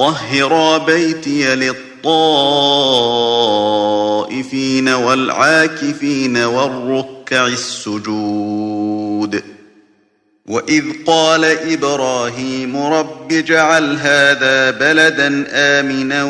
طهر بيتي للطائفين والعاكفين والركع السجود. وإذ قال إبراهيم رب اجعل هذا بلدا آمنا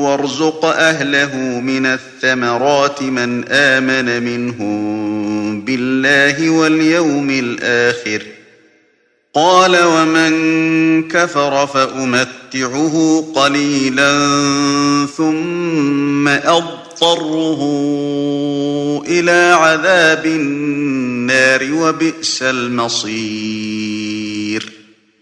وارزق أهله من الثمرات من آمن منهم بالله واليوم الآخر. قال ومن كفر فأمتعه قليلا ثم أضطره إلى عذاب النار وبئس المصير.